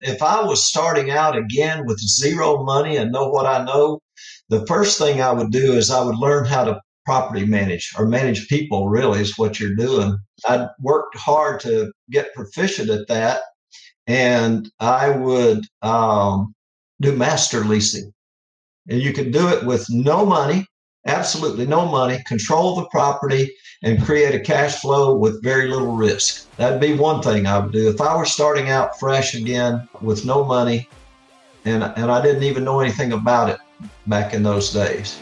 if I was starting out again with zero money and know what I know, the first thing I would do is I would learn how to property manage or manage people, really, is what you're doing. I worked hard to get proficient at that. And I would um, do master leasing. And you could do it with no money, absolutely no money, control the property, and create a cash flow with very little risk. That'd be one thing I would do. If I were starting out fresh again with no money and, and I didn't even know anything about it back in those days.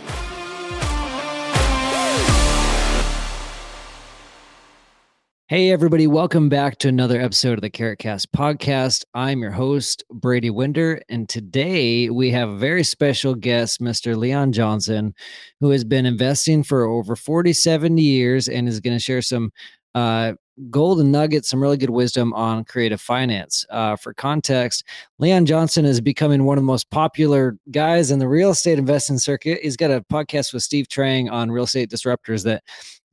Hey, everybody, welcome back to another episode of the Carrot Cast podcast. I'm your host, Brady Winder, and today we have a very special guest, Mr. Leon Johnson, who has been investing for over 47 years and is going to share some uh, golden nuggets, some really good wisdom on creative finance. Uh, for context, Leon Johnson is becoming one of the most popular guys in the real estate investing circuit. He's got a podcast with Steve Trang on real estate disruptors that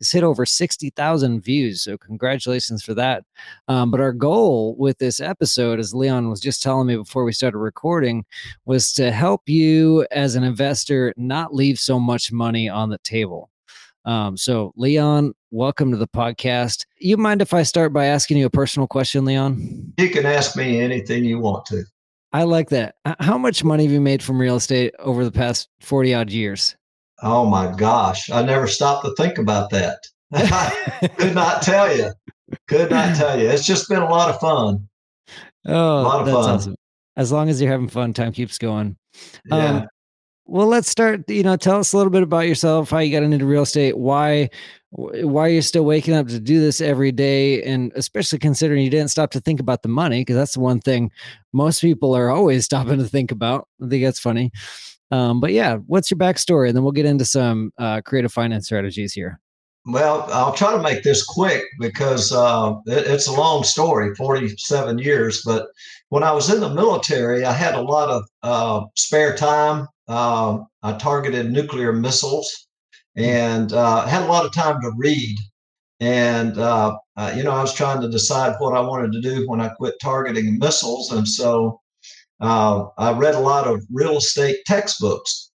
it's hit over 60,000 views. So, congratulations for that. Um, but our goal with this episode, as Leon was just telling me before we started recording, was to help you as an investor not leave so much money on the table. Um, so, Leon, welcome to the podcast. You mind if I start by asking you a personal question, Leon? You can ask me anything you want to. I like that. How much money have you made from real estate over the past 40 odd years? Oh my gosh, I never stopped to think about that. could not tell you. Could not tell you. It's just been a lot of fun. Oh, a lot of fun. Awesome. As long as you're having fun, time keeps going. Yeah. Um, well, let's start. You know, tell us a little bit about yourself, how you got into real estate, why, why you're still waking up to do this every day, and especially considering you didn't stop to think about the money, because that's the one thing most people are always stopping to think about. I think that's funny. Um, but yeah, what's your backstory? And then we'll get into some uh, creative finance strategies here. Well, I'll try to make this quick because uh, it, it's a long story 47 years. But when I was in the military, I had a lot of uh, spare time. Uh, I targeted nuclear missiles and uh, had a lot of time to read. And, uh, you know, I was trying to decide what I wanted to do when I quit targeting missiles. And so uh, I read a lot of real estate textbooks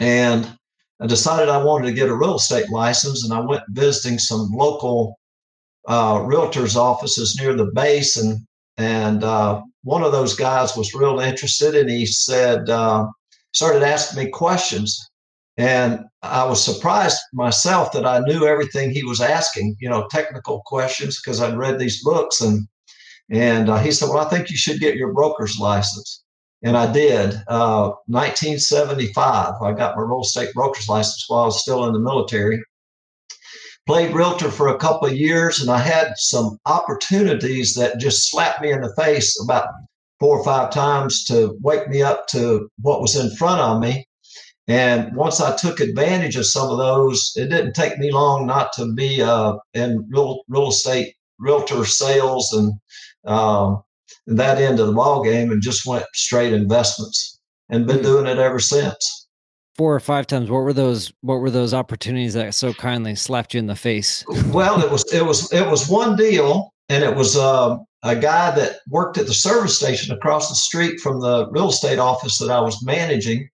and I decided I wanted to get a real estate license. And I went visiting some local uh, realtors' offices near the base. And, uh, one of those guys was real interested and he said, uh, started asking me questions. And I was surprised myself that I knew everything he was asking, you know, technical questions because I'd read these books. And and uh, he said, Well, I think you should get your broker's license. And I did. Uh, 1975, I got my real estate broker's license while I was still in the military. Played realtor for a couple of years, and I had some opportunities that just slapped me in the face about four or five times to wake me up to what was in front of me. And once I took advantage of some of those, it didn't take me long not to be uh, in real real estate realtor sales and um, that end of the ball game and just went straight investments and been hmm. doing it ever since. Four or five times. What were those? What were those opportunities that so kindly slapped you in the face? well, it was it was it was one deal, and it was uh, a guy that worked at the service station across the street from the real estate office that I was managing,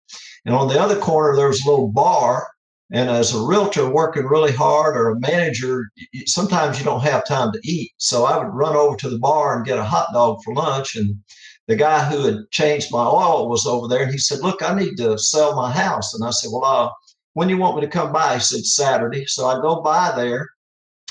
and on the other corner there was a little bar and as a realtor working really hard or a manager, sometimes you don't have time to eat. So I would run over to the bar and get a hot dog for lunch. And the guy who had changed my oil was over there and he said, Look, I need to sell my house. And I said, Well, uh, when you want me to come by? He said, Saturday. So I go by there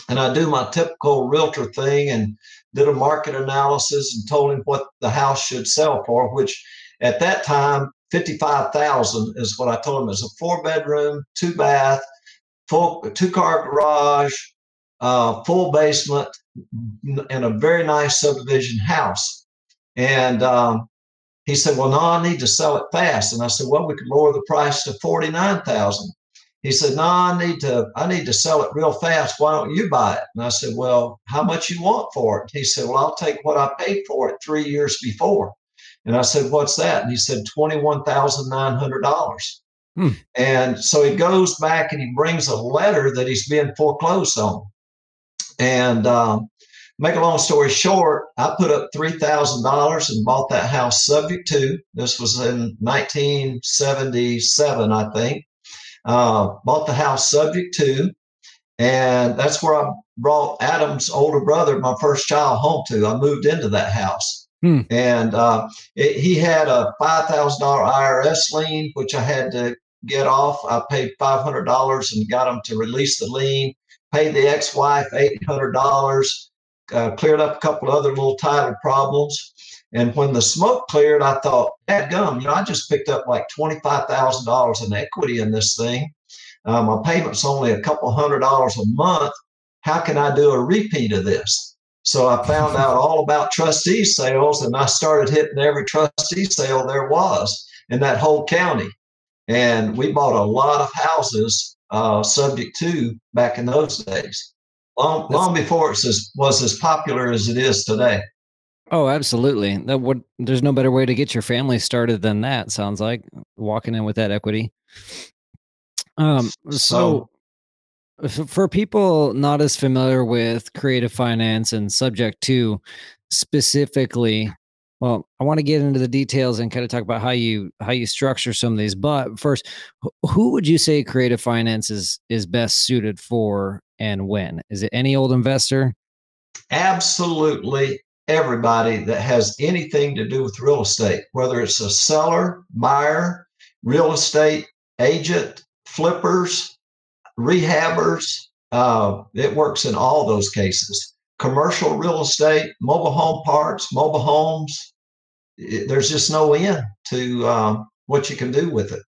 and I do my typical realtor thing and did a market analysis and told him what the house should sell for, which at that time 55,000 is what I told him. It's a four bedroom, two bath, full two car garage, uh, full basement, in a very nice subdivision house. And um, he said, "Well, no, I need to sell it fast." And I said, "Well, we could lower the price to forty nine thousand. He said, "No, I need to. I need to sell it real fast. Why don't you buy it?" And I said, "Well, how much you want for it?" He said, "Well, I'll take what I paid for it three years before." And I said, What's that? And he said, $21,900. Hmm. And so he goes back and he brings a letter that he's being foreclosed on. And um, make a long story short, I put up three thousand dollars and bought that house subject to. This was in 1977, I think. Uh, bought the house subject to, and that's where I brought Adam's older brother, my first child, home to. I moved into that house. Hmm. And uh, it, he had a $5,000 IRS lien, which I had to get off. I paid $500 and got him to release the lien, paid the ex wife $800, uh, cleared up a couple other little title problems. And when the smoke cleared, I thought, gum, you know, I just picked up like $25,000 in equity in this thing. Uh, my payment's only a couple hundred dollars a month. How can I do a repeat of this? So I found out all about trustee sales and I started hitting every trustee sale there was in that whole county. And we bought a lot of houses uh, subject to back in those days, long, long before it was, was as popular as it is today. Oh, absolutely. That would there's no better way to get your family started than that, sounds like walking in with that equity. Um, so, so for people not as familiar with creative finance and subject to specifically, well, I want to get into the details and kind of talk about how you how you structure some of these. But first, who would you say creative finance is is best suited for and when? Is it any old investor? Absolutely everybody that has anything to do with real estate, whether it's a seller, buyer, real estate agent, flippers, rehabbers. Uh, it works in all those cases. Commercial real estate, mobile home parks, mobile homes. It, there's just no end to um, what you can do with it.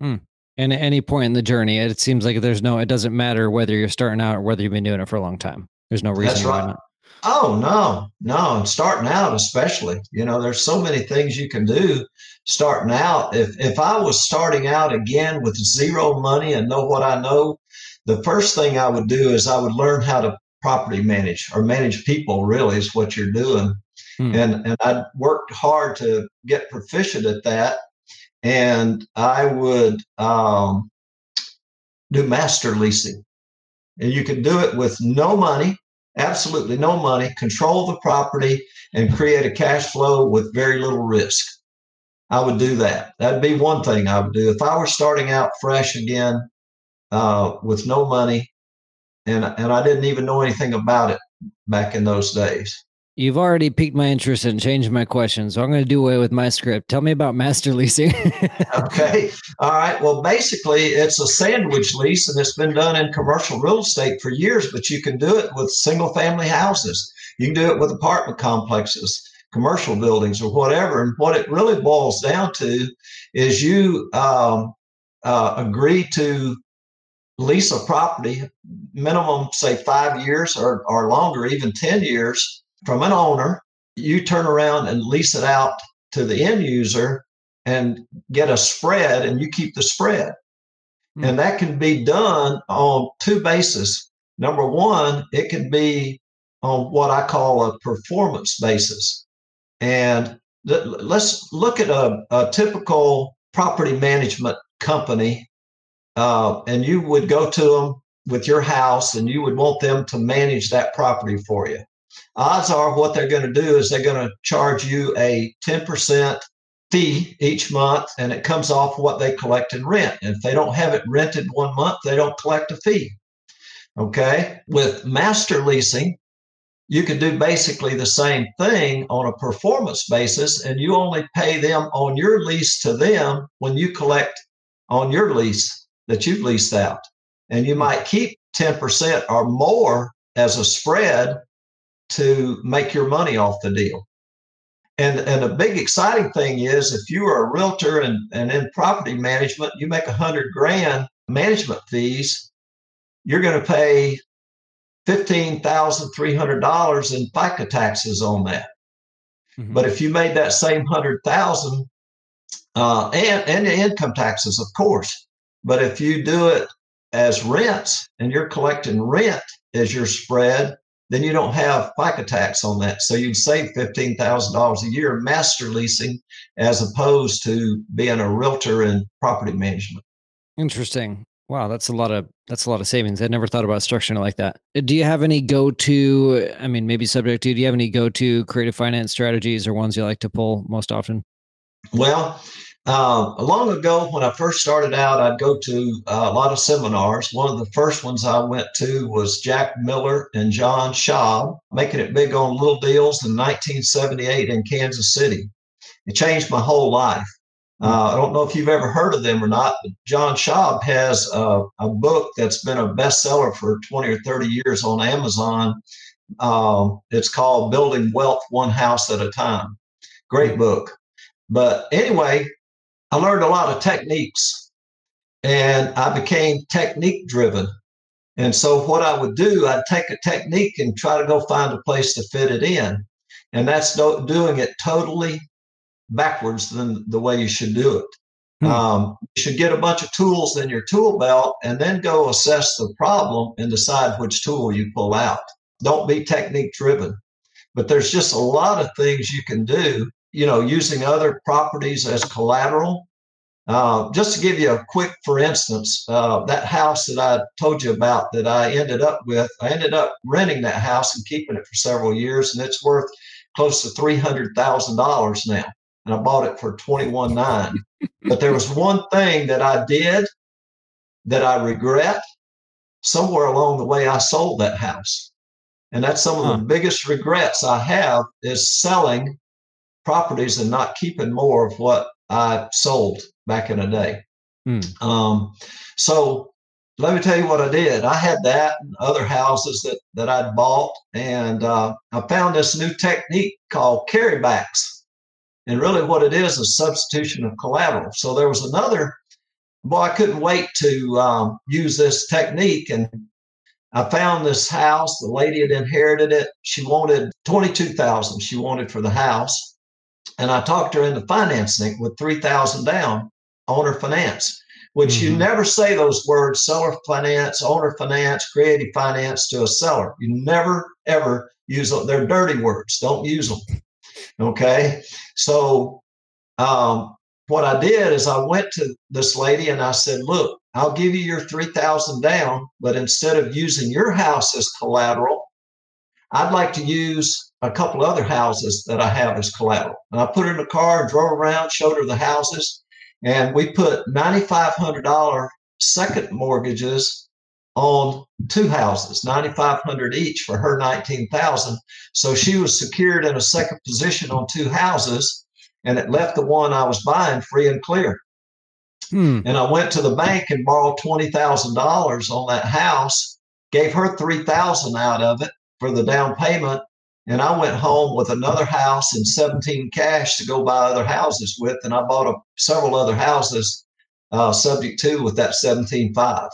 Hmm. And at any point in the journey, it seems like there's no, it doesn't matter whether you're starting out or whether you've been doing it for a long time. There's no reason. That's right. Oh no, no. And Starting out, especially, you know, there's so many things you can do starting out. If if I was starting out again with zero money and know what I know, the first thing I would do is I would learn how to property manage or manage people. Really, is what you're doing, hmm. and and I worked hard to get proficient at that, and I would um, do master leasing, and you can do it with no money absolutely no money, control the property, and create a cash flow with very little risk. I would do that. That'd be one thing I would do. If I were starting out fresh again uh, with no money and, and I didn't even know anything about it back in those days. You've already piqued my interest and changed my question, so I'm going to do away with my script. Tell me about master leasing. okay. All right. Well, basically, it's a sandwich lease, and it's been done in commercial real estate for years, but you can do it with single family houses. You can do it with apartment complexes, commercial buildings, or whatever. And what it really boils down to is you um, uh, agree to lease a property, minimum, say, five years or, or longer, even 10 years from an owner, you turn around and lease it out to the end user and get a spread and you keep the spread. Mm-hmm. And that can be done on two bases. Number one, it can be on what I call a performance basis. And th- let's look at a, a, typical property management company, uh, and you would go to them with your house and you would want them to manage that property for you odds are what they're going to do is they're going to charge you a 10% fee each month and it comes off what they collect in rent. And if they don't have it rented one month, they don't collect a fee. Okay. With master leasing, you can do basically the same thing on a performance basis, and you only pay them on your lease to them when you collect on your lease that you've leased out. And you might keep 10% or more as a spread to make your money off the deal. And, and a big exciting thing is if you are a realtor and, and in property management, you make a hundred grand management fees, you're going to pay $15,300 in FICA taxes on that. Mm-hmm. But if you made that same hundred thousand, uh, and and income taxes, of course. But if you do it as rents and you're collecting rent as your spread, then you don't have FICA tax on that. So you'd save $15,000 a year master leasing as opposed to being a realtor in property management. Interesting. Wow, that's a lot of That's a lot of savings. I never thought about structuring it like that. Do you have any go to, I mean, maybe subject to, do you have any go to creative finance strategies or ones you like to pull most often? Well, uh, long ago, when I first started out, I'd go to uh, a lot of seminars. One of the first ones I went to was Jack Miller and John Schaub, making it big on little deals in 1978 in Kansas City. It changed my whole life. Uh, I don't know if you've ever heard of them or not, but John Schaub has a, a book that's been a bestseller for 20 or 30 years on Amazon. Uh, it's called Building Wealth One House at a Time. Great book. But anyway, I learned a lot of techniques and I became technique driven. And so what I would do, I'd take a technique and try to go find a place to fit it in. And that's do- doing it totally backwards than the way you should do it. Hmm. Um, you should get a bunch of tools in your tool belt and then go assess the problem and decide which tool you pull out. Don't be technique driven. But there's just a lot of things you can do, you know, using other properties as collateral. Uh, just to give you a quick, for instance, uh, that house that I told you about that I ended up with, I ended up renting that house and keeping it for several years, and it's worth close to $300,000 now and I bought it for twenty one nine. but there was one thing that I did that I regret. Somewhere along the way, I sold that house, and that's some of the biggest regrets I have is selling properties and not keeping more of what I sold back in the day. Hmm. Um, so let me tell you what I did. I had that and other houses that that I'd bought, and uh, I found this new technique called carrybacks. And really, what it is is substitution of collateral. So there was another, boy, I couldn't wait to um, use this technique. And I found this house. The lady had inherited it. She wanted 22000 she wanted for the house. And I talked her into financing with 3000 down, owner finance, which mm-hmm. you never say those words seller finance, owner finance, creative finance to a seller. You never, ever use them. They're dirty words. Don't use them. Okay. So um, what I did is I went to this lady and I said, look, I'll give you your 3000 down, but instead of using your house as collateral, I'd like to use a couple other houses that I have as collateral. And I put her in the car and drove around, showed her the houses, and we put $9,500 second mortgages on two houses, 9,500 each for her 19,000. So she was secured in a second position on two houses and it left the one I was buying free and clear. Hmm. And I went to the bank and borrowed $20,000 on that house, gave her 3,000 out of it for the down payment. And I went home with another house and 17 cash to go buy other houses with. And I bought a, several other houses uh, subject to with that 17.5.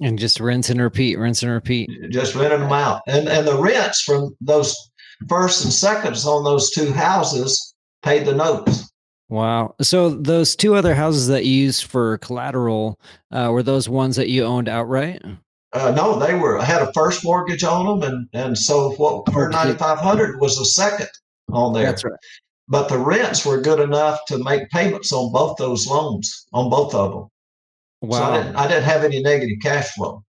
And just rinse and repeat, rinse and repeat. Just renting them out. And and the rents from those first and seconds on those two houses paid the notes. Wow. So those two other houses that you used for collateral, uh, were those ones that you owned outright? Uh, no, they were. I had a first mortgage on them, and and so what her ninety five hundred was a second on there. That's right. But the rents were good enough to make payments on both those loans, on both of them. Wow. So I didn't, I didn't have any negative cash flow.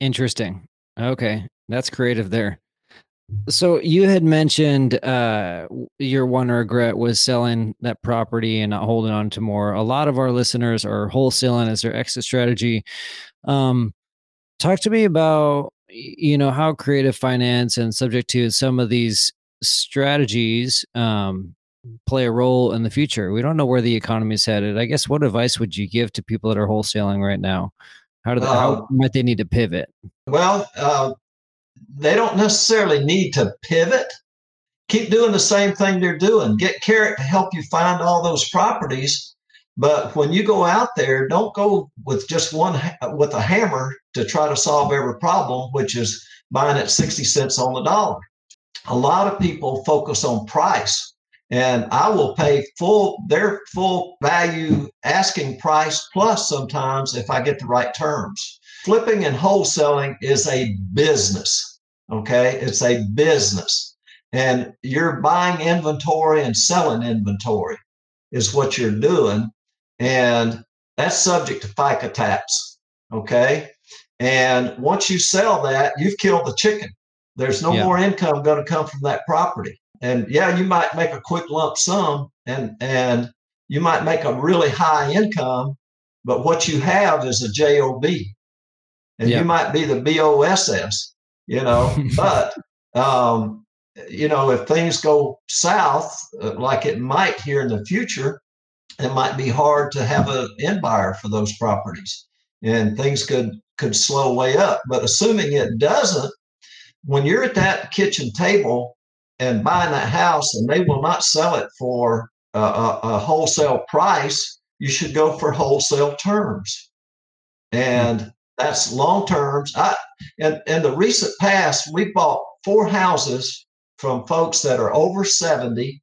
Interesting. Okay. That's creative there. So you had mentioned uh, your one regret was selling that property and not holding on to more. A lot of our listeners are wholesaling as their exit strategy. Um, talk to me about you know how creative finance and subject to some of these strategies um, play a role in the future. We don't know where the economy is headed. I guess what advice would you give to people that are wholesaling right now? How do they, uh, how might they need to pivot? Well, uh, they don't necessarily need to pivot. Keep doing the same thing they're doing. Get Carrot to help you find all those properties. But when you go out there, don't go with just one with a hammer to try to solve every problem, which is buying at 60 cents on the dollar. A lot of people focus on price and I will pay full their full value asking price plus sometimes if I get the right terms. Flipping and wholesaling is a business. Okay, it's a business, and you're buying inventory and selling inventory is what you're doing, and that's subject to FICA tax. Okay. And once you sell that, you've killed the chicken. There's no yeah. more income going to come from that property. And yeah, you might make a quick lump sum and and you might make a really high income, but what you have is a job and you might be the boss you know but um, you know if things go south uh, like it might here in the future it might be hard to have an end buyer for those properties and things could could slow way up but assuming it doesn't when you're at that kitchen table and buying that house and they will not sell it for a, a, a wholesale price you should go for wholesale terms and that's long terms. I in, in the recent past, we bought four houses from folks that are over 70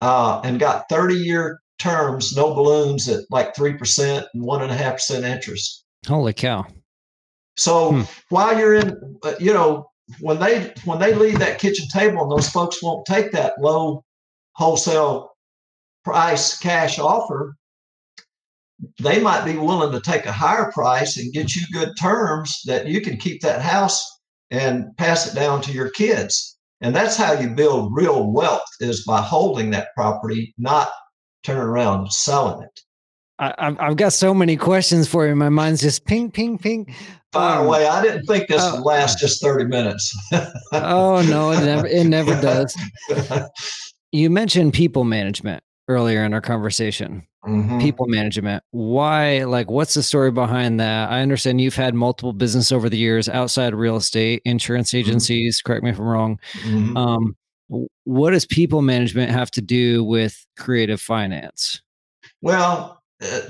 uh, and got 30 year terms, no balloons at like 3% and 1.5% interest. Holy cow. So hmm. while you're in, uh, you know, when they when they leave that kitchen table and those folks won't take that low wholesale price cash offer, they might be willing to take a higher price and get you good terms that you can keep that house and pass it down to your kids. And that's how you build real wealth is by holding that property, not turning around and selling it. I, have got so many questions for you. My mind's just ping, ping, ping. Fire um, away. I didn't think this would last just 30 minutes. oh no, it never it never does. you mentioned people management earlier in our conversation. Mm-hmm. People management. Why? Like, what's the story behind that? I understand you've had multiple business over the years outside real estate, insurance mm-hmm. agencies. Mm-hmm. Correct me if I'm wrong. Mm-hmm. Um, what does people management have to do with creative finance? Well, uh,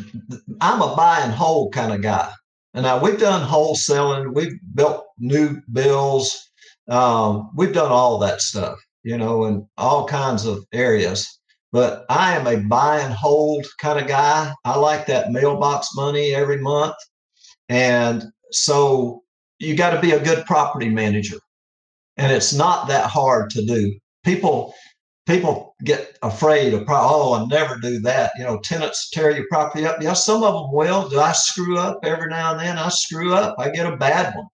I'm a buy and hold kind of guy. And now we've done wholesaling, we've built new bills, um, we've done all that stuff, you know, in all kinds of areas but I am a buy and hold kind of guy. I like that mailbox money every month. And so you got to be a good property manager. And it's not that hard to do. People people get afraid of oh i never do that you know tenants tear your property up yeah some of them will do i screw up every now and then i screw up i get a bad one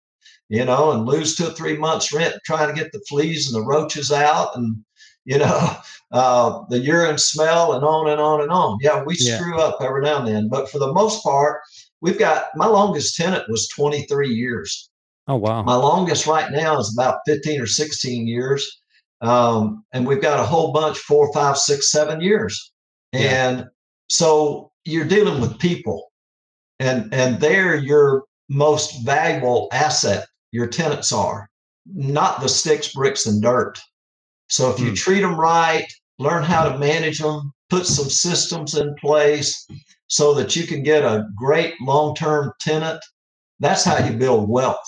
you know and lose two or three months rent trying to get the fleas and the roaches out and you know, uh, the urine smell and on and on and on. Yeah, we yeah. screw up every now and then, but for the most part, we've got my longest tenant was 23 years. Oh wow! My longest right now is about 15 or 16 years, um, and we've got a whole bunch four, five, six, seven years, and so you're dealing with people, and and they're your most valuable asset. Your tenants are not the sticks, bricks, and dirt. So if you mm. treat them right, learn how to manage them, put some systems in place so that you can get a great long-term tenant, that's how you build wealth.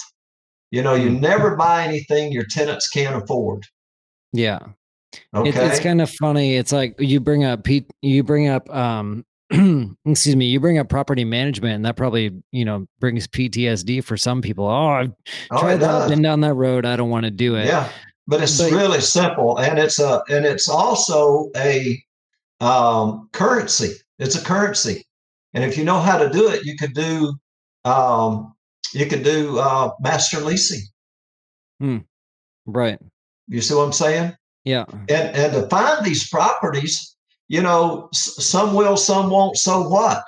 You know, you hmm. never buy anything your tenants can't afford. Yeah. Okay. It, it's kind of funny. It's like you bring up Pete, you bring up um excuse me, you bring up property management, and that probably you know brings PTSD for some people. Oh, I've oh, tried that, been down that road. I don't want to do it. Yeah, but it's but, really simple and it's a and it's also a um, currency it's a currency and if you know how to do it you could do um, you could do uh, master leasing hmm. right you see what i'm saying yeah and and to find these properties you know some will some won't so what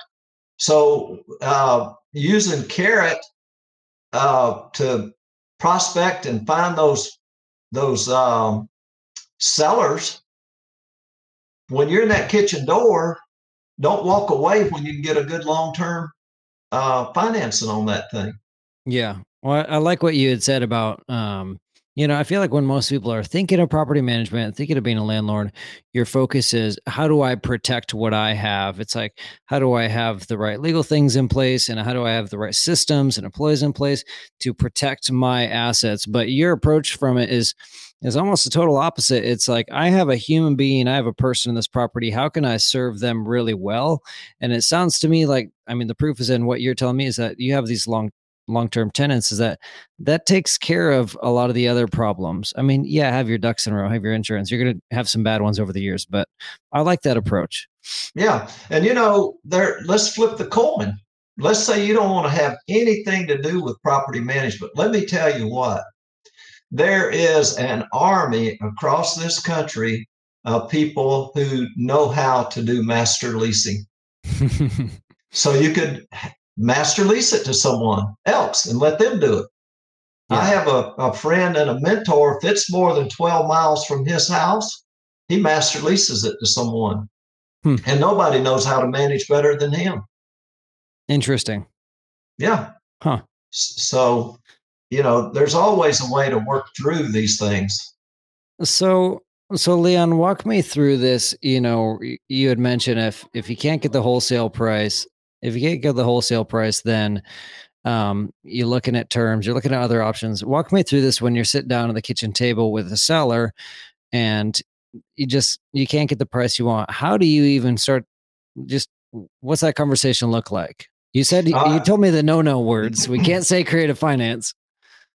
so uh, using carrot uh, to prospect and find those those um, sellers, when you're in that kitchen door, don't walk away when you can get a good long term uh, financing on that thing. Yeah. Well, I like what you had said about um, you know, I feel like when most people are thinking of property management, thinking of being a landlord, your focus is how do I protect what I have? It's like, how do I have the right legal things in place and how do I have the right systems and employees in place to protect my assets? But your approach from it is is almost the total opposite. It's like I have a human being, I have a person in this property. How can I serve them really well? And it sounds to me like, I mean, the proof is in what you're telling me is that you have these long long-term tenants is that that takes care of a lot of the other problems. I mean, yeah, have your ducks in a row, have your insurance. You're going to have some bad ones over the years, but I like that approach. Yeah, and you know, there. Let's flip the coin. let's say you don't want to have anything to do with property management. Let me tell you what, there is an army across this country of people who know how to do master leasing. so you could master lease it to someone else and let them do it. Yeah. I have a, a friend and a mentor. If it's more than 12 miles from his house, he master leases it to someone. Hmm. And nobody knows how to manage better than him. Interesting. Yeah. Huh. So, you know, there's always a way to work through these things. So, so Leon, walk me through this. You know, you had mentioned if if you can't get the wholesale price, if you can't get the wholesale price, then um, you're looking at terms, you're looking at other options. Walk me through this when you're sitting down at the kitchen table with the seller, and you just you can't get the price you want. How do you even start? Just what's that conversation look like? You said uh, you told me the no no words. We can't say creative finance.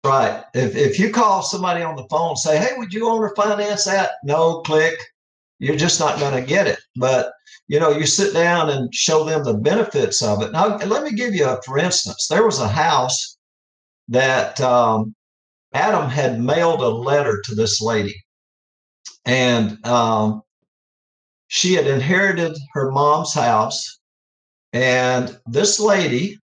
Right. If if you call somebody on the phone say, "Hey, would you owner finance that?" No, click. You're just not going to get it. But you know, you sit down and show them the benefits of it. Now, let me give you a for instance. There was a house that um, Adam had mailed a letter to this lady, and um, she had inherited her mom's house, and this lady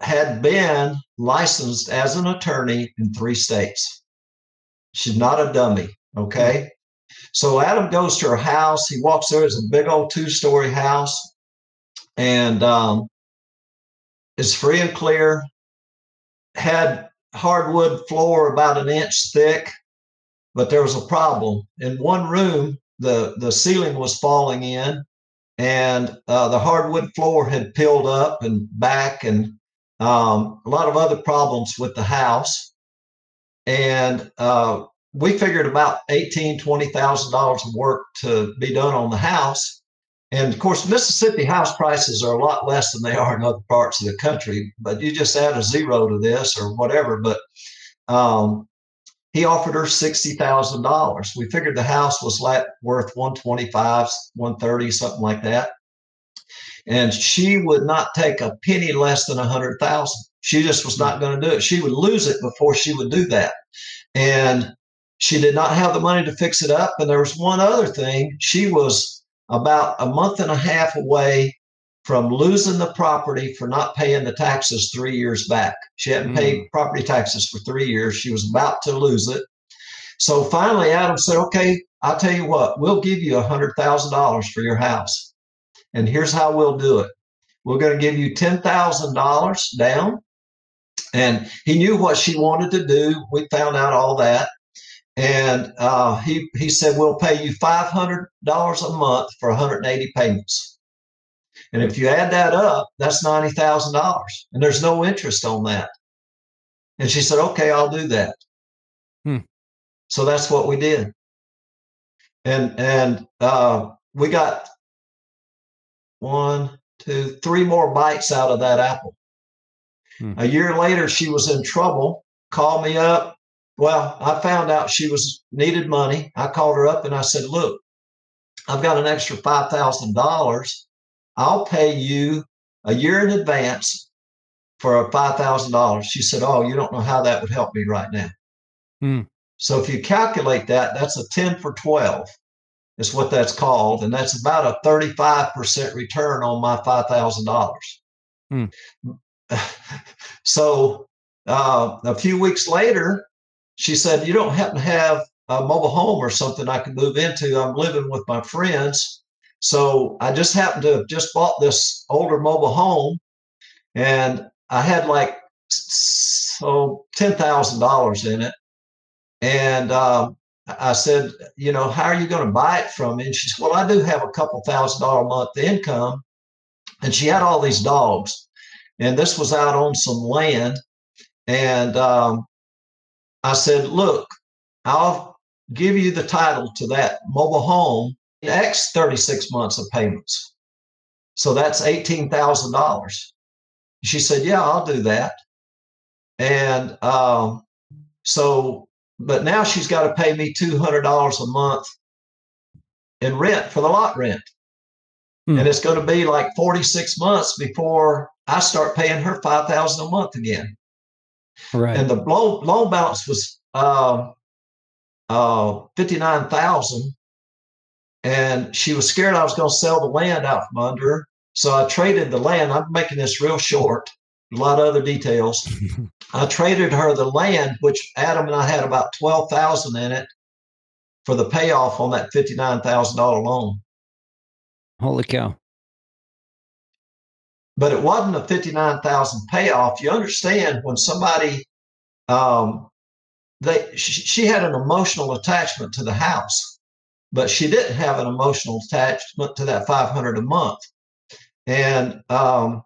had been licensed as an attorney in three states. She's not a dummy, okay? So Adam goes to her house. He walks there. It's a big old two story house and um, it's free and clear. Had hardwood floor about an inch thick, but there was a problem. In one room, the, the ceiling was falling in and uh, the hardwood floor had peeled up and back and um, a lot of other problems with the house. And uh, we figured about eighteen, twenty thousand dollars of work to be done on the house. And of course, Mississippi house prices are a lot less than they are in other parts of the country. But you just add a zero to this or whatever. But um, he offered her sixty thousand dollars. We figured the house was worth one twenty five, one thirty, something like that and she would not take a penny less than a hundred thousand. She just was not going to do it. She would lose it before she would do that, and she did not have the money to fix it up. And there was one other thing: she was about a month and a half away from losing the property for not paying the taxes three years back. She hadn't mm. paid property taxes for three years. She was about to lose it. So finally, Adam said, "Okay, I'll tell you what. We'll give you a hundred thousand dollars for your house." And here's how we'll do it. We're going to give you $10,000 down. And he knew what she wanted to do. We found out all that. And uh, he, he said, We'll pay you $500 a month for 180 payments. And if you add that up, that's $90,000. And there's no interest on that. And she said, Okay, I'll do that. Hmm. So that's what we did. And, and uh, we got one, two, three more bites out of that apple. Hmm. A year later, she was in trouble, called me up. Well, I found out she was needed money. I called her up and I said, Look, I've got an extra $5,000. I'll pay you a year in advance for a $5,000. She said, Oh, you don't know how that would help me right now. Hmm. So if you calculate that, that's a 10 for 12 is what that's called. And that's about a 35% return on my $5,000. Hmm. so uh, a few weeks later, she said, You don't happen to have a mobile home or something I can move into. I'm living with my friends. So I just happened to have just bought this older mobile home and I had like so ten thousand dollars in it. And um, I said, you know, how are you going to buy it from me? And she said, well, I do have a couple thousand dollar a month income. And she had all these dogs. And this was out on some land. And um, I said, look, I'll give you the title to that mobile home, X 36 months of payments. So that's $18,000. She said, yeah, I'll do that. And um, so but now she's got to pay me $200 a month in rent for the lot rent. Hmm. And it's going to be like 46 months before I start paying her five thousand a month again. Right. And the loan loan balance was uh, uh, fifty nine thousand, and she was scared I was going to sell the land out from under her. So I traded the land. I'm making this real short. A lot of other details. I traded her the land, which Adam and I had about twelve thousand in it, for the payoff on that fifty nine thousand dollar loan. Holy cow! But it wasn't a fifty nine thousand payoff. You understand when somebody, um, they she, she had an emotional attachment to the house, but she didn't have an emotional attachment to that five hundred a month. And um,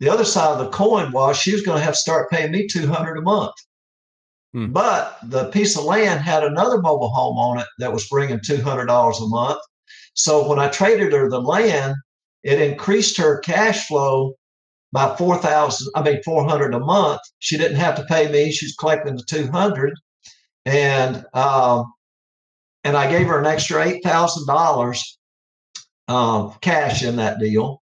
the other side of the coin was she was going to have to start paying me 200 a month. Hmm. But the piece of land had another mobile home on it that was bringing $200 a month. So when I traded her the land, it increased her cash flow by 4,000, I mean 400 a month. She didn't have to pay me. She's collecting the 200. And um, and I gave her an extra $8,000 um, cash in that deal.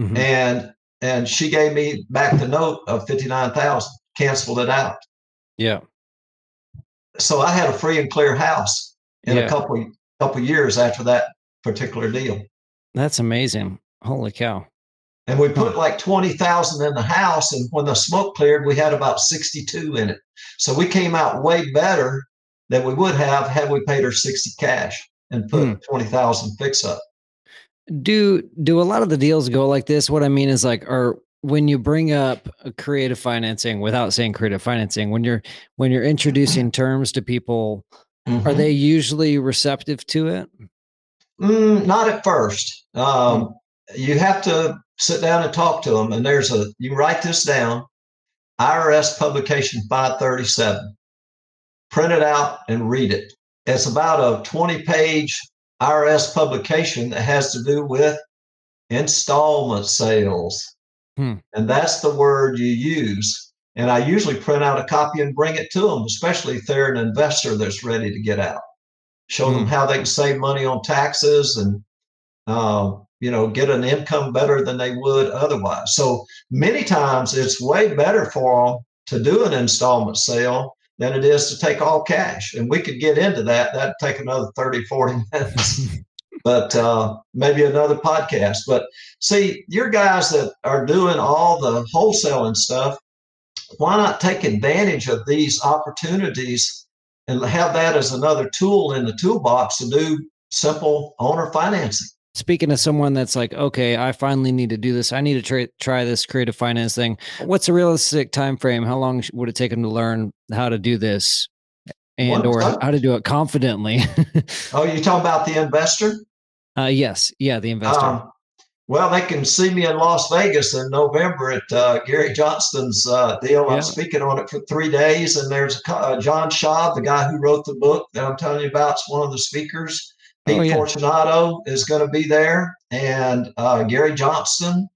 Mm-hmm. And and she gave me back the note of 59,000, canceled it out. Yeah. So I had a free and clear house in yeah. a couple couple years after that particular deal. That's amazing. Holy cow. And we put like 20,000 in the house and when the smoke cleared we had about 62 in it. So we came out way better than we would have had we paid her 60 cash and put hmm. 20,000 fix up do do a lot of the deals go like this what i mean is like are when you bring up creative financing without saying creative financing when you're when you're introducing terms to people mm-hmm. are they usually receptive to it mm, not at first um, mm. You have to sit down and talk to them and there's a you write this down irs publication 537 print it out and read it it's about a 20 page IRS publication that has to do with installment sales. Hmm. And that's the word you use. And I usually print out a copy and bring it to them, especially if they're an investor that's ready to get out. Show hmm. them how they can save money on taxes and, uh, you know, get an income better than they would otherwise. So many times it's way better for them to do an installment sale than it is to take all cash. And we could get into that. That'd take another 30, 40 minutes. but uh, maybe another podcast. But see, your guys that are doing all the wholesaling stuff, why not take advantage of these opportunities and have that as another tool in the toolbox to do simple owner financing? Speaking to someone that's like, okay, I finally need to do this. I need to try try this creative finance thing. What's a realistic time frame? How long would it take them to learn how to do this, and or how to do it confidently? oh, you talking about the investor? Uh, yes, yeah, the investor. Um, well, they can see me in Las Vegas in November at uh, Gary Johnston's uh, deal. Yeah. I'm speaking on it for three days, and there's uh, John Schaub, the guy who wrote the book that I'm telling you about, is one of the speakers. Pete oh, yeah. Fortunato is going to be there, and uh, Gary Johnson,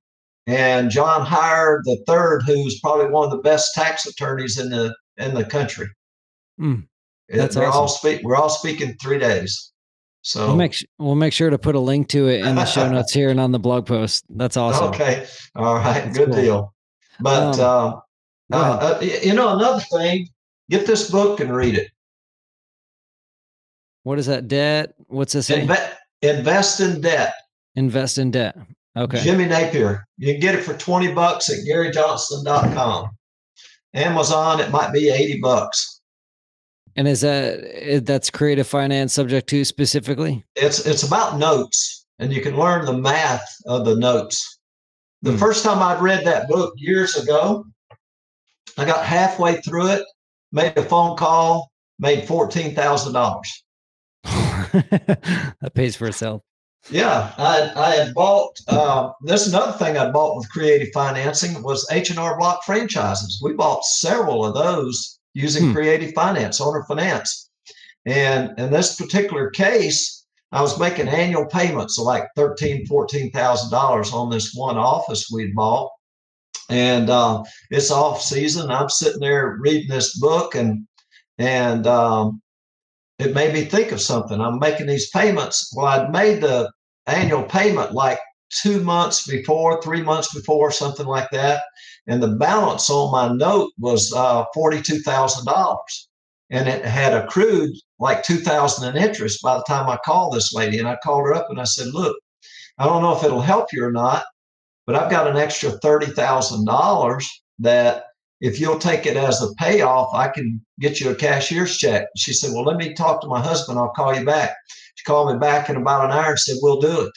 and John Hyre the third, who's probably one of the best tax attorneys in the in the country. Mm, that's They're awesome. all speak. We're all speaking three days. So we'll make we'll make sure to put a link to it in the show notes here and on the blog post. That's awesome. Okay, all right, That's good cool. deal. But um, uh, uh, you know, another thing, get this book and read it. What is that debt? What's this? Inve- invest in debt. Invest in debt. Okay. Jimmy Napier. You can get it for 20 bucks at GaryJohnston.com. Amazon, it might be 80 bucks. And is that that's creative finance subject to specifically? It's it's about notes, and you can learn the math of the notes. The hmm. first time I read that book years ago, I got halfway through it, made a phone call, made fourteen thousand dollars. that pays for itself. Yeah, I, I had bought. Uh, this another thing I bought with creative financing was H and R Block franchises. We bought several of those using hmm. creative finance, owner finance, and in this particular case, I was making annual payments of like thirteen, fourteen thousand dollars on this one office we'd bought, and uh, it's off season. I'm sitting there reading this book, and and um, it made me think of something. I'm making these payments. Well, I'd made the annual payment like two months before, three months before, something like that. And the balance on my note was uh, $42,000. And it had accrued like 2000 in interest by the time I called this lady. And I called her up and I said, Look, I don't know if it'll help you or not, but I've got an extra $30,000 that if you'll take it as a payoff, I can get you a cashier's check. She said, Well, let me talk to my husband. I'll call you back. She called me back in about an hour and said, We'll do it.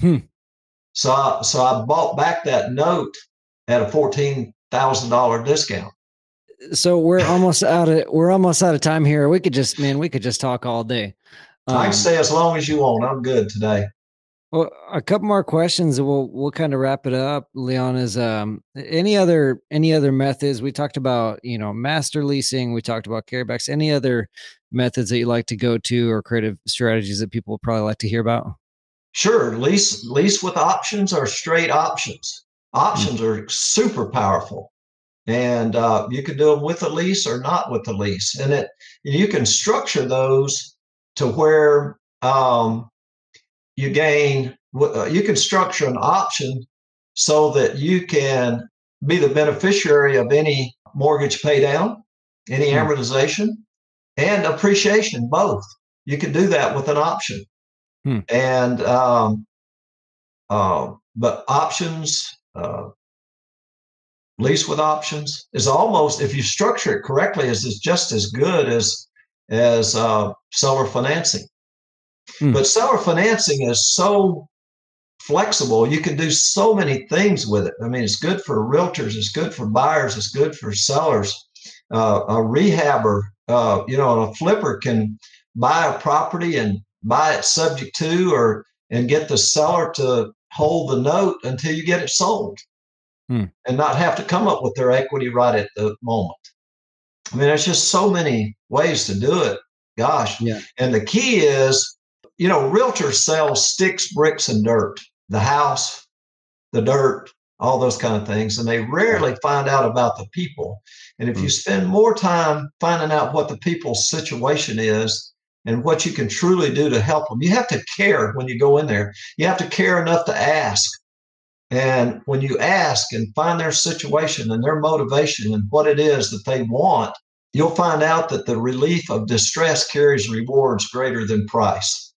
Hmm. So, I, so I bought back that note at a fourteen thousand dollar discount. So we're almost out of we're almost out of time here. We could just man, we could just talk all day. Um, I can um, stay as long as you want. I'm good today. Well, a couple more questions, and we'll we'll kind of wrap it up. Leon is um any other any other methods? We talked about you know master leasing. We talked about carrybacks. Any other methods that you like to go to or creative strategies that people would probably like to hear about? Sure, lease lease with options or straight options. Options mm-hmm. are super powerful, and uh, you can do them with a lease or not with a lease, and it you can structure those to where um, you gain, uh, you can structure an option so that you can be the beneficiary of any mortgage pay down, any hmm. amortization, and appreciation, both. You can do that with an option. Hmm. And, um, uh, but options, uh, lease with options is almost, if you structure it correctly, is, is just as good as, as uh, seller financing. Mm. But seller financing is so flexible. You can do so many things with it. I mean, it's good for realtors, it's good for buyers, it's good for sellers. Uh, a rehabber, uh, you know, a flipper can buy a property and buy it subject to or and get the seller to hold the note until you get it sold hmm. and not have to come up with their equity right at the moment. I mean, there's just so many ways to do it. Gosh. Yeah. And the key is you know, realtors sell sticks, bricks, and dirt, the house, the dirt, all those kind of things. And they rarely find out about the people. And if you mm. spend more time finding out what the people's situation is and what you can truly do to help them, you have to care when you go in there. You have to care enough to ask. And when you ask and find their situation and their motivation and what it is that they want, you'll find out that the relief of distress carries rewards greater than price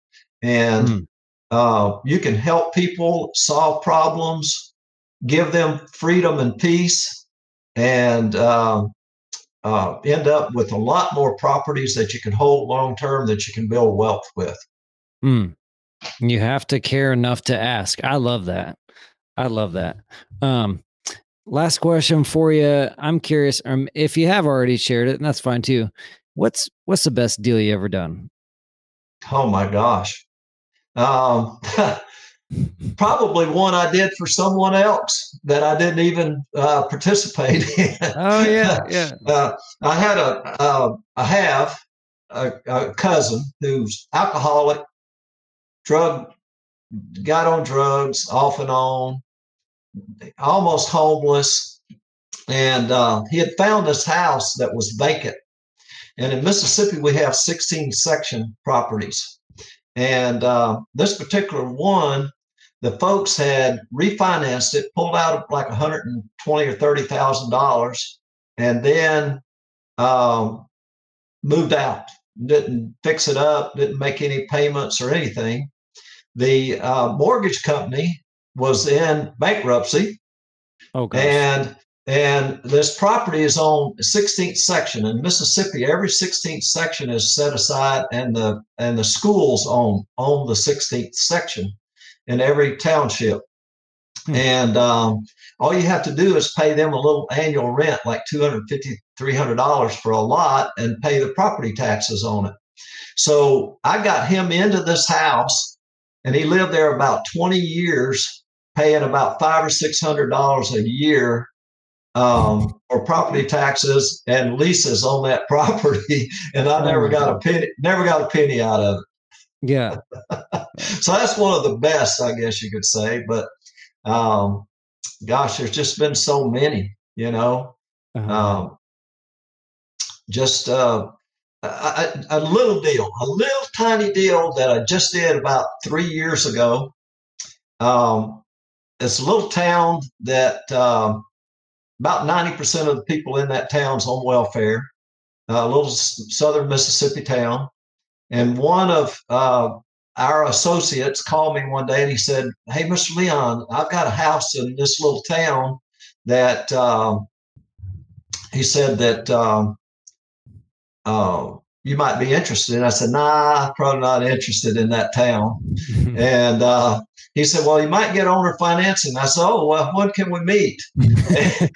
and mm. uh, you can help people solve problems, give them freedom and peace, and uh, uh, end up with a lot more properties that you can hold long term that you can build wealth with. Mm. You have to care enough to ask. I love that. I love that. Um, last question for you. I'm curious um, if you have already shared it, and that's fine too. What's what's the best deal you ever done? Oh my gosh. Um, probably one I did for someone else that I didn't even uh, participate in. Oh yeah, yeah. Uh, I had a uh, I have a, a, cousin who's alcoholic, drug, got on drugs off and on, almost homeless, and uh, he had found this house that was vacant. And in Mississippi, we have 16 section properties. And uh, this particular one, the folks had refinanced it, pulled out like 120 or 30 thousand dollars, and then um, moved out. Didn't fix it up. Didn't make any payments or anything. The uh, mortgage company was in bankruptcy. Oh, and and this property is on 16th section in Mississippi. Every 16th section is set aside, and the and the schools own own the 16th section in every township. Hmm. And um, all you have to do is pay them a little annual rent, like 250 $300 for a lot, and pay the property taxes on it. So I got him into this house, and he lived there about 20 years, paying about five or six hundred dollars a year um, or property taxes and leases on that property, and I never got a penny, never got a penny out of it. Yeah. so that's one of the best, I guess you could say. But um, gosh, there's just been so many, you know. Uh-huh. Um, just uh, a, a, little deal, a little tiny deal that I just did about three years ago. Um, it's a little town that um, about 90% of the people in that town's on welfare, a little southern Mississippi town. And one of uh, our associates called me one day and he said, Hey, Mr. Leon, I've got a house in this little town that um, he said that um, uh, you might be interested. And I said, Nah, probably not interested in that town. and uh, he said, Well, you might get owner financing. I said, Oh, well, when can we meet?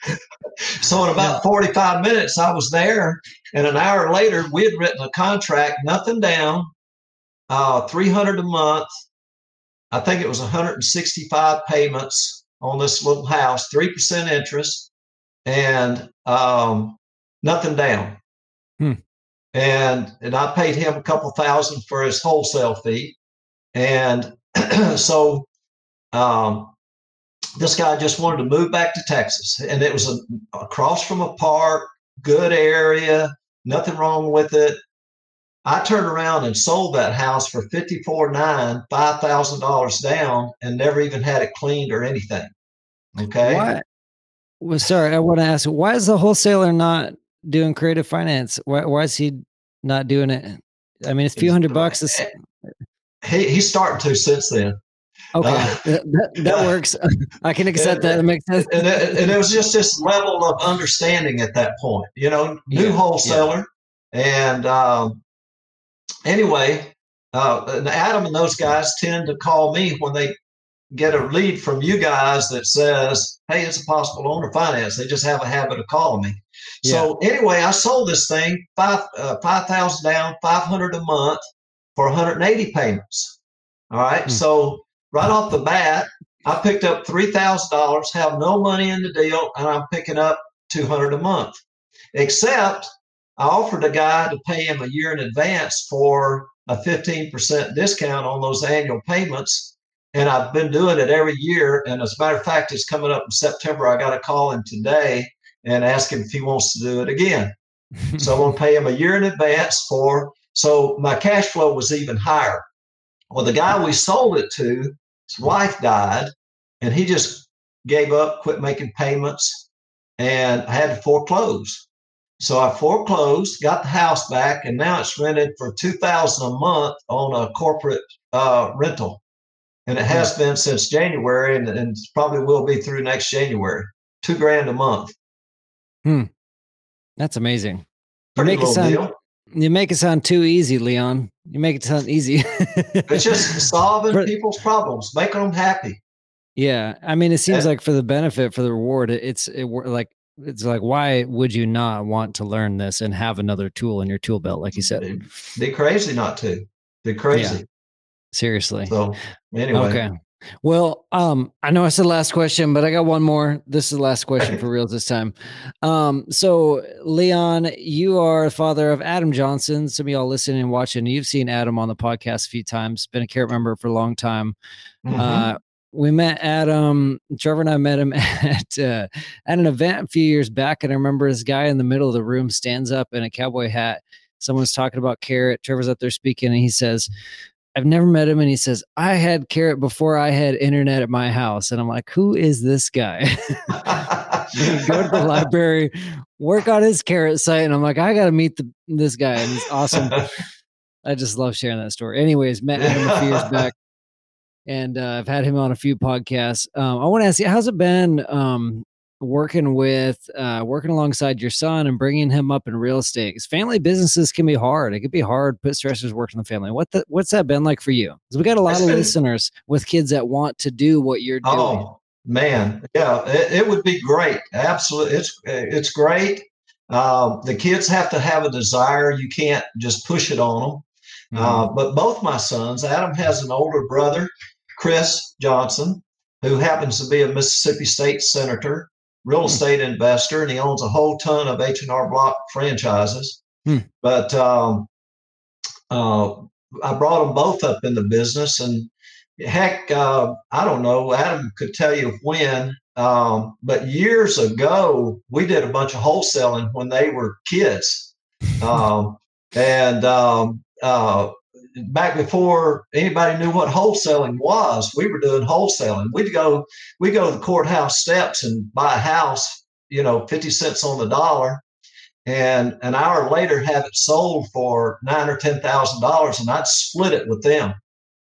so in about 45 minutes, I was there. And an hour later, we had written a contract, nothing down, uh, 300 a month. I think it was 165 payments on this little house, 3% interest, and um, nothing down. And, and I paid him a couple thousand for his wholesale fee. And so um, this guy just wanted to move back to Texas. And it was a, across from a park, good area, nothing wrong with it. I turned around and sold that house for fifty four nine, five thousand dollars down, and never even had it cleaned or anything. Okay. Why? Well, sorry, I want to ask, why is the wholesaler not doing creative finance? Why, why is he not doing it? I mean, it's a few hundred bucks. Is... He, he's starting to since then. Okay, uh, that, that uh, works. I can accept and, that. It makes sense. And it, and it, was just this level of understanding at that point. You know, new yeah, wholesaler, yeah. and um, anyway, uh, and Adam and those guys tend to call me when they get a lead from you guys that says, "Hey, it's a possible owner finance." They just have a habit of calling me. Yeah. So anyway, I sold this thing five uh, five thousand down, five hundred a month for 180 payments. All right, mm. so right off the bat, I picked up three thousand dollars, have no money in the deal, and I'm picking up two hundred a month. Except I offered a guy to pay him a year in advance for a 15% discount on those annual payments. And I've been doing it every year. And as a matter of fact, it's coming up in September. I got to call him today and ask him if he wants to do it again. so I'm going to pay him a year in advance for. So my cash flow was even higher. Well, the guy we sold it to, his wife died, and he just gave up, quit making payments, and I had to foreclose. So I foreclosed, got the house back, and now it's rented for two thousand a month on a corporate uh, rental, and it has been since January, and, and probably will be through next January. Two grand a month. Hmm, that's amazing. You make it sound deal. you make it sound too easy, Leon. You make it sound easy. it's just solving for, people's problems, making them happy. Yeah, I mean, it seems and, like for the benefit, for the reward, it's it like it's like why would you not want to learn this and have another tool in your tool belt like you said be crazy not to be crazy yeah. seriously so anyway okay well um i know i said last question but i got one more this is the last question for reals this time um so leon you are the father of adam johnson some of y'all listening and watching you've seen adam on the podcast a few times been a Carrot member for a long time mm-hmm. uh we met Adam. Trevor and I met him at uh, at an event a few years back, and I remember this guy in the middle of the room stands up in a cowboy hat. Someone's talking about carrot. Trevor's up there speaking, and he says, "I've never met him." And he says, "I had carrot before I had internet at my house." And I'm like, "Who is this guy?" go to the library, work on his carrot site, and I'm like, "I got to meet the, this guy." And he's awesome. I just love sharing that story. Anyways, met him a few years back and uh, I've had him on a few podcasts. Um, I want to ask you, how's it been um, working with, uh, working alongside your son and bringing him up in real estate? Because family businesses can be hard. It could be hard. Put stressors working on the family. What the, what's that been like for you? Because we got a lot of listeners with kids that want to do what you're doing. Oh man, yeah, it, it would be great. Absolutely, it's it's great. Uh, the kids have to have a desire. You can't just push it on them. Mm-hmm. Uh, but both my sons, Adam has an older brother Chris Johnson, who happens to be a Mississippi State senator, real hmm. estate investor, and he owns a whole ton of H&R Block franchises. Hmm. But um, uh, I brought them both up in the business, and heck, uh, I don't know. Adam could tell you when, um, but years ago we did a bunch of wholesaling when they were kids, um, and um, uh, back before anybody knew what wholesaling was, we were doing wholesaling. We'd go, we go to the courthouse steps and buy a house, you know, 50 cents on the dollar. And an hour later, have it sold for nine or ten thousand dollars, and I'd split it with them,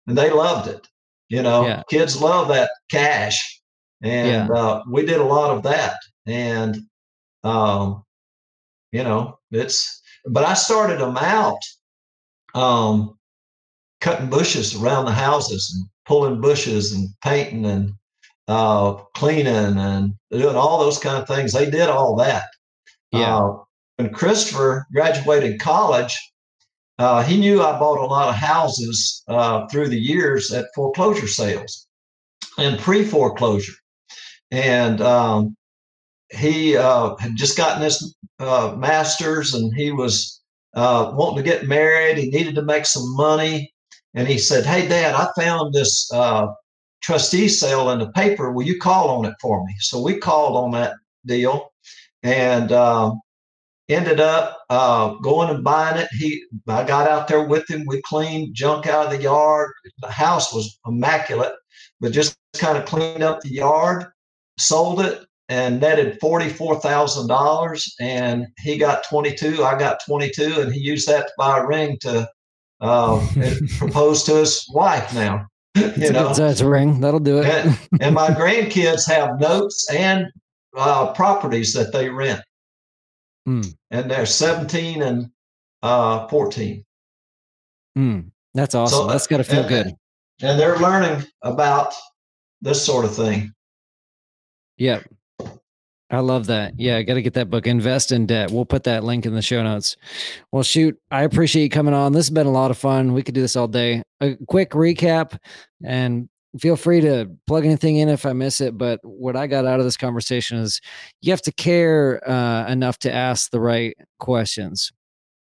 and they loved it. You know, yeah. kids love that cash, and yeah. uh, we did a lot of that. And um, you know, it's. But I started them out um, cutting bushes around the houses and pulling bushes and painting and uh, cleaning and doing all those kind of things. They did all that. Yeah. Uh, when Christopher graduated college, uh, he knew I bought a lot of houses uh, through the years at foreclosure sales and pre foreclosure. And um, he uh, had just gotten his uh, master's and he was uh, wanting to get married. He needed to make some money. And he said, Hey, Dad, I found this uh, trustee sale in the paper. Will you call on it for me? So we called on that deal and um, ended up uh, going and buying it. He, I got out there with him. We cleaned junk out of the yard. The house was immaculate, but just kind of cleaned up the yard, sold it, and netted $44,000 and he got 22 I got 22 and he used that to buy a ring to uh, propose to his wife now you know. that's a ring. That'll do it. And, and, my grandkids have notes and uh, properties that they rent. Mm. and they're 17 and uh, 14 mm. that's awesome. So, that's got to feel and, good. and they're learning about this sort of thing. Yep. I love that. Yeah, I got to get that book, Invest in Debt. We'll put that link in the show notes. Well, shoot, I appreciate you coming on. This has been a lot of fun. We could do this all day. A quick recap, and feel free to plug anything in if I miss it. But what I got out of this conversation is you have to care uh, enough to ask the right questions.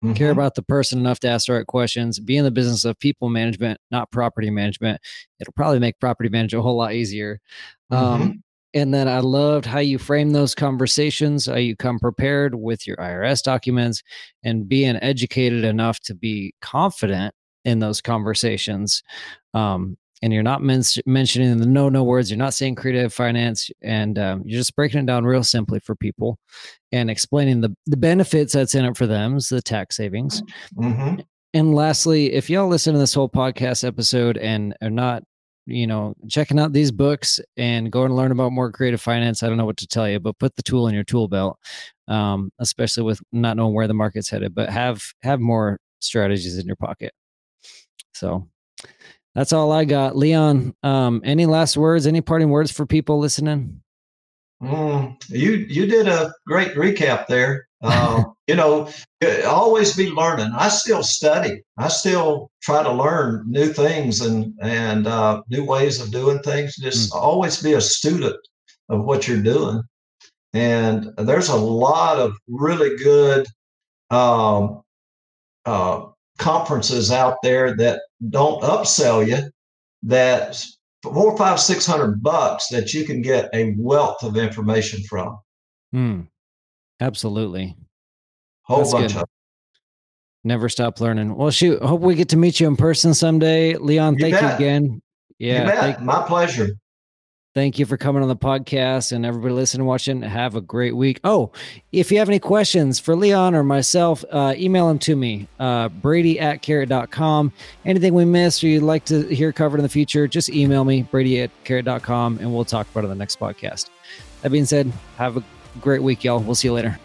Mm-hmm. Care about the person enough to ask the right questions. Be in the business of people management, not property management. It'll probably make property management a whole lot easier. Um, mm-hmm. Um, and then I loved how you frame those conversations, how you come prepared with your IRS documents and being educated enough to be confident in those conversations. Um, and you're not men- mentioning the no no words. You're not saying creative finance, and um, you're just breaking it down real simply for people and explaining the the benefits that's in it for them, the tax savings. Mm-hmm. And lastly, if y'all listen to this whole podcast episode and are not you know, checking out these books and going to learn about more creative finance. I don't know what to tell you, but put the tool in your tool belt, um, especially with not knowing where the market's headed. But have have more strategies in your pocket. So that's all I got, Leon. Um, any last words? Any parting words for people listening? Mm, you you did a great recap there. Uh, you know, always be learning. I still study. I still try to learn new things and and uh, new ways of doing things. Just mm. always be a student of what you're doing. And there's a lot of really good um, uh, conferences out there that don't upsell you. That four, five, six hundred bucks that you can get a wealth of information from. Mm. Absolutely. Whole That's bunch good. of Never stop learning. Well, shoot. Hope we get to meet you in person someday. Leon, you thank bet. you again. Yeah. You My pleasure. Thank you for coming on the podcast and everybody listening, watching. Have a great week. Oh, if you have any questions for Leon or myself, uh, email them to me, uh, brady at carrot.com. Anything we missed or you'd like to hear covered in the future, just email me, brady at carrot.com, and we'll talk about it on the next podcast. That being said, have a great week, y'all. We'll see you later.